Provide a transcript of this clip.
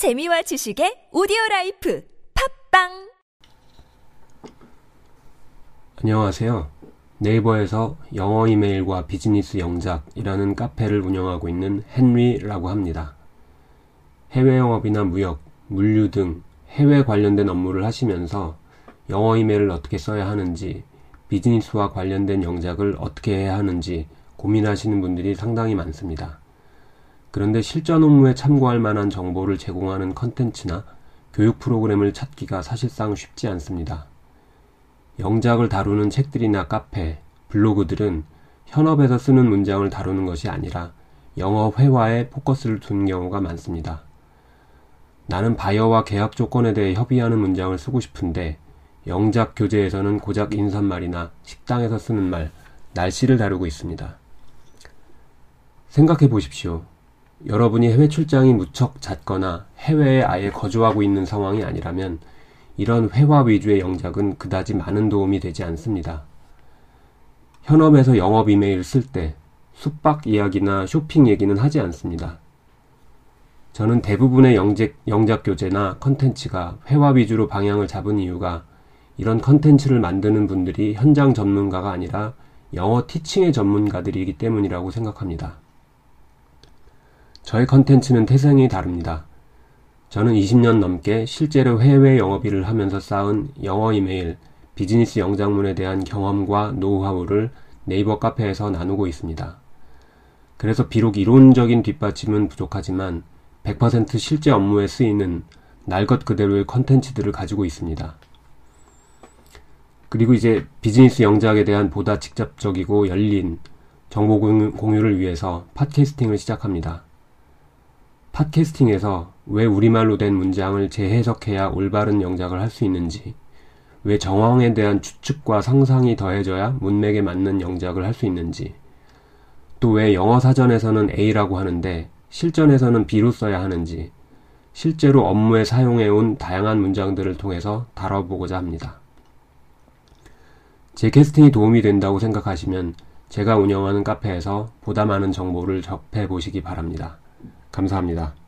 재미와 지식의 오디오 라이프 팟빵 안녕하세요. 네이버에서 영어 이메일과 비즈니스 영작이라는 카페를 운영하고 있는 헨리라고 합니다. 해외 영업이나 무역, 물류 등 해외 관련된 업무를 하시면서 영어 이메일을 어떻게 써야 하는지, 비즈니스와 관련된 영작을 어떻게 해야 하는지 고민하시는 분들이 상당히 많습니다. 그런데 실전 업무에 참고할 만한 정보를 제공하는 컨텐츠나 교육 프로그램을 찾기가 사실상 쉽지 않습니다. 영작을 다루는 책들이나 카페, 블로그들은 현업에서 쓰는 문장을 다루는 것이 아니라 영어 회화에 포커스를 둔 경우가 많습니다. 나는 바이어와 계약 조건에 대해 협의하는 문장을 쓰고 싶은데 영작 교재에서는 고작 인사말이나 식당에서 쓰는 말, 날씨를 다루고 있습니다. 생각해 보십시오. 여러분이 해외 출장이 무척 잦거나 해외에 아예 거주하고 있는 상황이 아니라면 이런 회화 위주의 영작은 그다지 많은 도움이 되지 않습니다. 현업에서 영업 이메일 쓸 때 숙박 이야기나 쇼핑 얘기는 하지 않습니다. 저는 대부분의 영작, 영작 교재나 컨텐츠가 회화 위주로 방향을 잡은 이유가 이런 컨텐츠를 만드는 분들이 현장 전문가가 아니라 영어 teaching의 전문가들이기 때문이라고 생각합니다. 저의 컨텐츠는 태생이 다릅니다. 저는 20년 넘게 실제로 해외 영업 일을 하면서 쌓은 영어 이메일, 비즈니스 영작문에 대한 경험과 노하우를 네이버 카페에서 나누고 있습니다. 그래서 비록 이론적인 뒷받침은 부족하지만 100% 실제 업무에 쓰이는 날 것 그대로의 컨텐츠들을 가지고 있습니다. 그리고 이제 비즈니스 영작에 대한 보다 직접적이고 열린 정보 공유를 위해서 팟캐스팅을 시작합니다. 팟캐스팅에서 왜 우리말로 된 문장을 재해석해야 올바른 영작을 할 수 있는지, 왜 정황에 대한 추측과 상상이 더해져야 문맥에 맞는 영작을 할 수 있는지, 또 왜 영어 사전에서는 A라고 하는데 실전에서는 B로 써야 하는지, 실제로 업무에 사용해온 다양한 문장들을 통해서 다뤄보고자 합니다. 제 캐스팅이 도움이 된다고 생각하시면 제가 운영하는 카페에서 보다 많은 정보를 접해 보시기 바랍니다. 감사합니다.